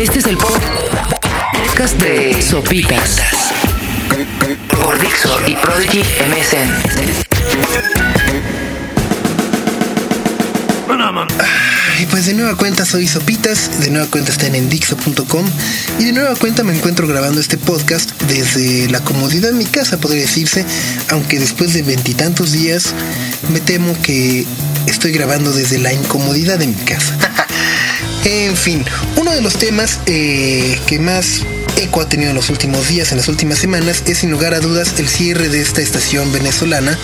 Este es el podcast de Sopitas por Dixo y Prodigy MSN. Y pues de nueva cuenta soy Sopitas, de nueva cuenta están en Dixo.com y de nueva cuenta me encuentro grabando este podcast desde la comodidad de mi casa, podría decirse, aunque después de veintitantos días me temo que estoy grabando desde la incomodidad de mi casa. En fin, uno de los temas eh, que más eco ha tenido en los últimos días, en las últimas semanas, es sin lugar a dudas el cierre de esta estación venezolana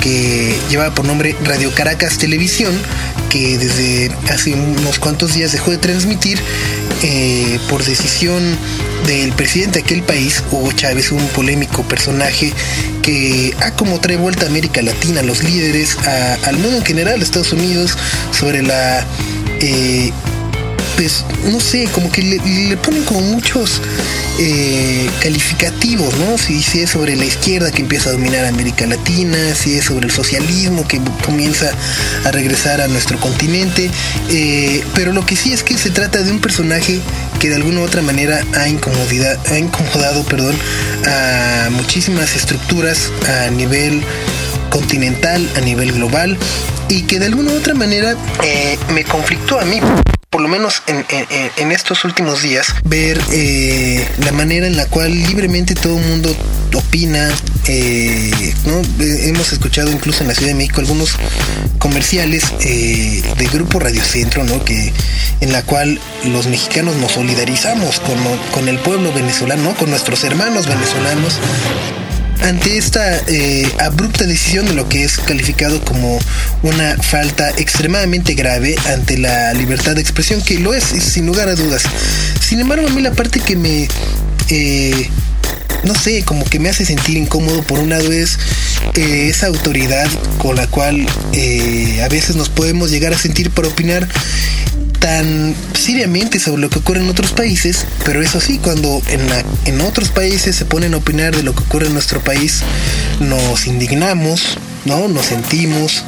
que llevaba por nombre Radio Caracas Televisión, que desde hace unos cuantos días dejó de transmitir eh, por decisión del presidente de aquel país, Hugo Chávez, un polémico personaje que ha como trae vuelta a América Latina, a los líderes, al mundo en general, a Estados Unidos, sobre la eh, pues no sé, como que le, ponen como muchos eh, calificativos, ¿no? Si, es sobre la izquierda que empieza a dominar América Latina, si es sobre el socialismo que comienza a regresar a nuestro continente, eh, pero lo que sí es que se trata de un personaje que de alguna u otra manera ha, incomodidad, ha incomodado perdón, a muchísimas estructuras a nivel continental, a nivel global, y que de alguna u otra manera eh, me conflictó a mí por lo menos en, estos últimos días, ver eh, la manera en la cual libremente todo el mundo opina. Eh, ¿no? Hemos escuchado incluso en la Ciudad de México algunos comerciales eh, de Grupo Radio Centro, ¿no? que, en la cual los mexicanos nos solidarizamos con, con el pueblo venezolano, con nuestros hermanos venezolanos ante esta eh, abrupta decisión de lo que es calificado como una falta extremadamente grave ante la libertad de expresión, que lo es, sin lugar a dudas. Sin embargo, a mí la parte que me... Eh, no sé, como que me hace sentir incómodo por un lado es eh, esa autoridad con la cual a veces nos podemos llegar a sentir para opinar tan seriamente sobre lo que ocurre en otros países, pero eso sí, cuando en, en otros países se ponen a opinar de lo que ocurre en nuestro país, nos indignamos, ¿no? Nos sentimos,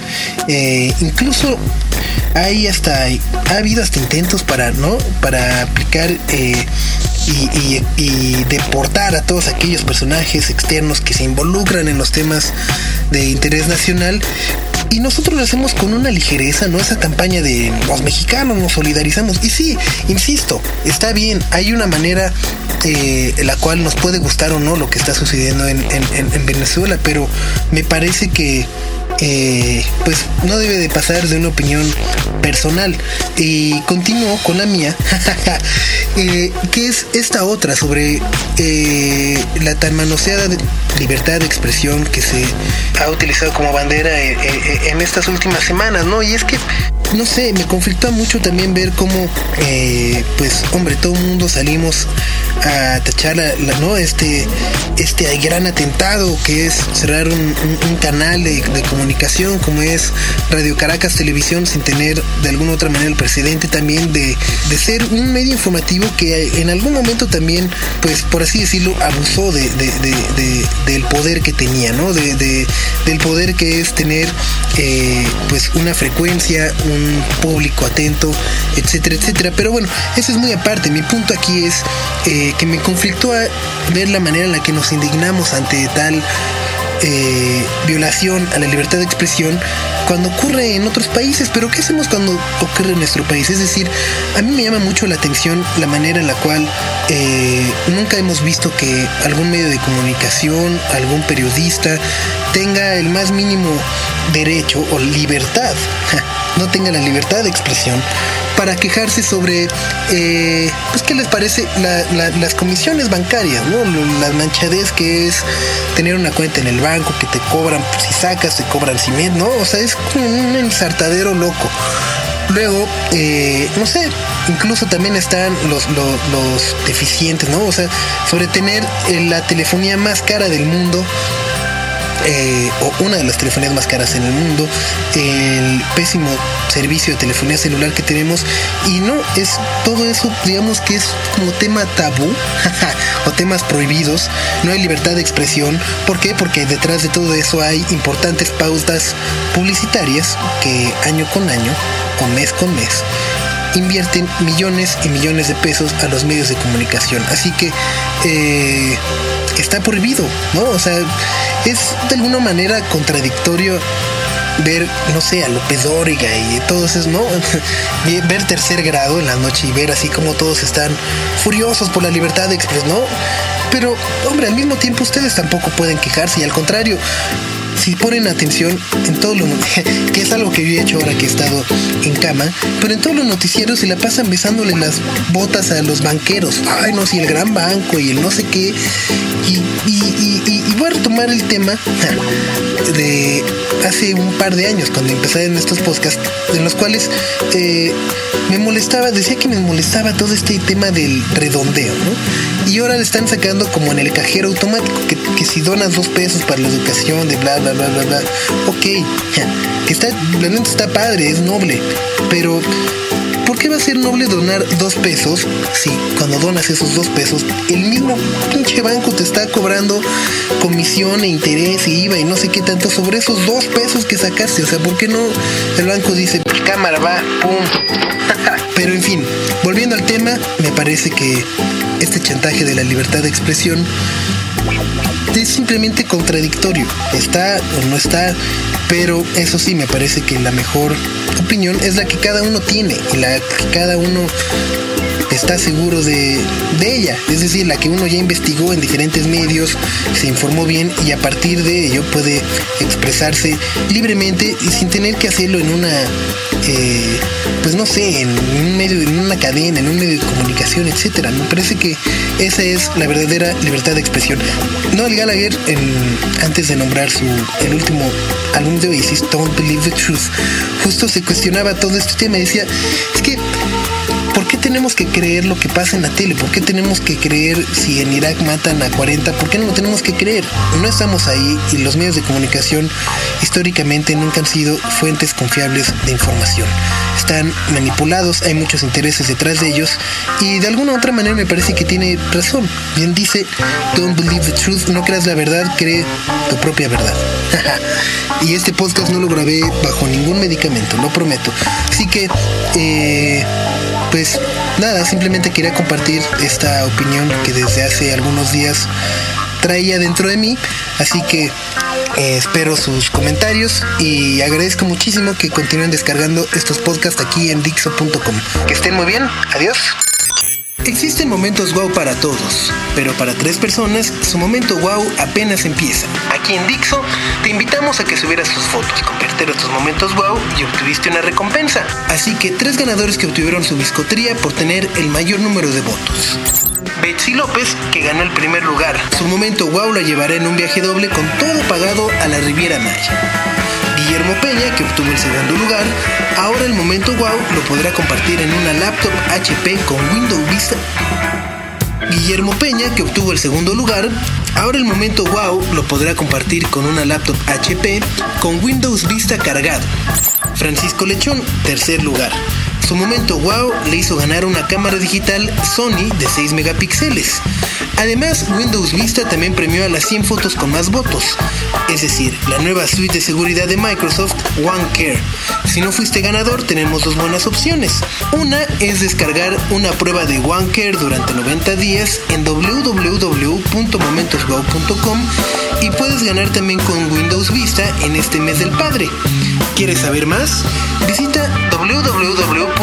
eh, incluso hay hasta, ha habido hasta intentos para, ¿no? Para aplicar eh, y, y, deportar a todos aquellos personajes externos que se involucran en los temas de interés nacional y nosotros lo hacemos con una ligereza, ¿no? Esa campaña de los mexicanos nos solidarizamos. Y sí, insisto, está bien, hay una manera eh, la cual nos puede gustar o no lo que está sucediendo en, en Venezuela, pero me parece que eh, pues no debe de pasar de una opinión personal. Y continúo con la mía, eh, que es esta otra sobre eh, la tan manoseada libertad de expresión que se ha utilizado como bandera en estas últimas semanas, ¿no? Y es que no sé, me conflictó mucho también ver cómo, pues, hombre, todo el mundo salimos a tachar la, ¿no? este, este gran atentado que es cerrar un, canal de, comunicación como es Radio Caracas Televisión sin tener de alguna otra manera el presidente también de, de ser un medio informativo que en algún momento también, pues por así decirlo, abusó de, del poder que tenía, ¿no? De, del poder que es tener eh, pues una frecuencia, un público atento, etcétera, etcétera. Pero bueno, eso es muy aparte. Mi punto aquí es eh, que me conflictó ver la manera en la que nos indignamos ante tal eh, violación a la libertad de expresión cuando ocurre en otros países, pero ¿qué hacemos cuando ocurre en nuestro país? Es decir, a mí me llama mucho la atención la manera en la cual eh, nunca hemos visto que algún medio de comunicación, algún periodista tenga el más mínimo derecho o libertad, no tenga la libertad de expresión para quejarse sobre, eh, pues, ¿qué les parece? las comisiones bancarias, ¿no? La manchadez que es tener una cuenta en el banco, que te cobran, si sacas, te cobran cimiento, ¿no? O sea, es un ensartadero loco. Luego, eh, no sé, incluso también están los, los, deficientes, ¿no? O sea, sobre tener eh, la telefonía más cara del mundo, eh, o una de las telefonías más caras en el mundo, el pésimo servicio de telefonía celular que tenemos. Y no es todo eso, digamos que es como tema tabú o temas prohibidos, no hay libertad de expresión, ¿por qué? Porque detrás de todo eso hay importantes pautas publicitarias que año con año o mes con mes invierten millones y millones de pesos a los medios de comunicación. Así que eh, está prohibido, ¿no? O sea, es de alguna manera contradictorio ver, no sé, a López Dóriga y esos, ¿no? ver tercer grado en la noche y ver así como todos están furiosos por la libertad de expresión, ¿no? Pero, hombre, al mismo tiempo ustedes tampoco pueden quejarse y al contrario, si ponen atención en todo lo que es algo que yo he hecho ahora que he estado en cama, pero en todos los noticieros se la pasan besándole las botas a los banqueros. Ay, no, si el gran banco y el no sé qué. Y, a retomar el tema de hace un par de años, cuando empecé en estos podcasts, en los cuales eh, me molestaba, decía que me molestaba todo este tema del redondeo, ¿no? Y ahora le están sacando como en el cajero automático, que, si donas dos pesos para la educación, de bla, bla, bla, bla, bla. Ok, que está, neta está padre, es noble, pero ¿por qué va a ser noble donar dos pesos si cuando donas esos dos pesos el mismo pinche banco te está cobrando comisión e interés y IVA y no sé qué tanto sobre esos dos pesos que sacaste? O sea, ¿por qué no el banco dice, cámara va, pum? Pero en fin, volviendo al tema, me parece que este chantaje de la libertad de expresión es simplemente contradictorio. Está o no está, pero eso sí, me parece que la mejor opinión es la que cada uno tiene y la que cada uno está seguro de, ella, es decir, la que uno ya investigó en diferentes medios, se informó bien y a partir de ello puede expresarse libremente y sin tener que hacerlo en una, eh, pues no sé, en un medio, en una cadena, en un medio de comunicación, etcétera. Me parece que esa es la verdadera libertad de expresión. Noel Gallagher, antes de nombrar su el último álbum de Oasis, Don't Believe the Truth, justo se cuestionaba todo este tema decía, es que ¿Por qué tenemos que creer lo que pasa en la tele? ¿Por qué tenemos que creer si en Irak matan a 40? ¿Por qué no lo tenemos que creer? No estamos ahí y los medios de comunicación históricamente nunca han sido fuentes confiables de información. Están manipulados, hay muchos intereses detrás de ellos y de alguna u otra manera me parece que tiene razón. Bien dice, don't believe the truth, no creas la verdad, cree tu propia verdad. y este podcast no lo grabé bajo ningún medicamento, lo prometo. Así que, eh, pues nada, simplemente quería compartir esta opinión que desde hace algunos días traía dentro de mí. Así que eh, espero sus comentarios y agradezco muchísimo que continúen descargando estos podcasts aquí en Dixo.com. Que estén muy bien, adiós. Existen momentos wow para todos, pero para tres personas su momento wow apenas empieza. Aquí en Dixo te invitamos a que subieras tus fotos, convertir tus momentos wow y obtuviste una recompensa. Así que tres ganadores que obtuvieron su biscotería por tener el mayor número de votos. Betsy López, que ganó el primer lugar. Su momento wow la llevará en un viaje doble con todo pagado a la Riviera Maya. Guillermo Peña, que obtuvo el segundo lugar, ahora el momento wow lo podrá compartir en una laptop HP con Windows Vista. Guillermo Peña, que obtuvo el segundo lugar, ahora el momento wow lo podrá compartir con una laptop HP con Windows Vista cargado. Francisco Lechón, tercer lugar. Su momento wow le hizo ganar una cámara digital Sony de 6 megapíxeles. Además, Windows Vista también premió a las 100 fotos con más votos, es decir, la nueva suite de seguridad de Microsoft OneCare. Si no fuiste ganador, tenemos dos buenas opciones. Una es descargar una prueba de OneCare durante 90 días en www.momentoswow.com y puedes ganar también con Windows Vista en este mes del padre. ¿Quieres saber más? Visita www.momentoswow.com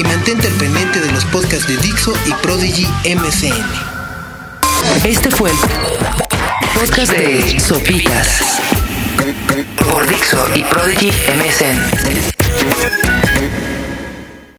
y mantente al pendiente de los podcasts de Dixo y Prodigy MCN. Este fue el podcast de Sopitas por Dixo y Prodigy MSN.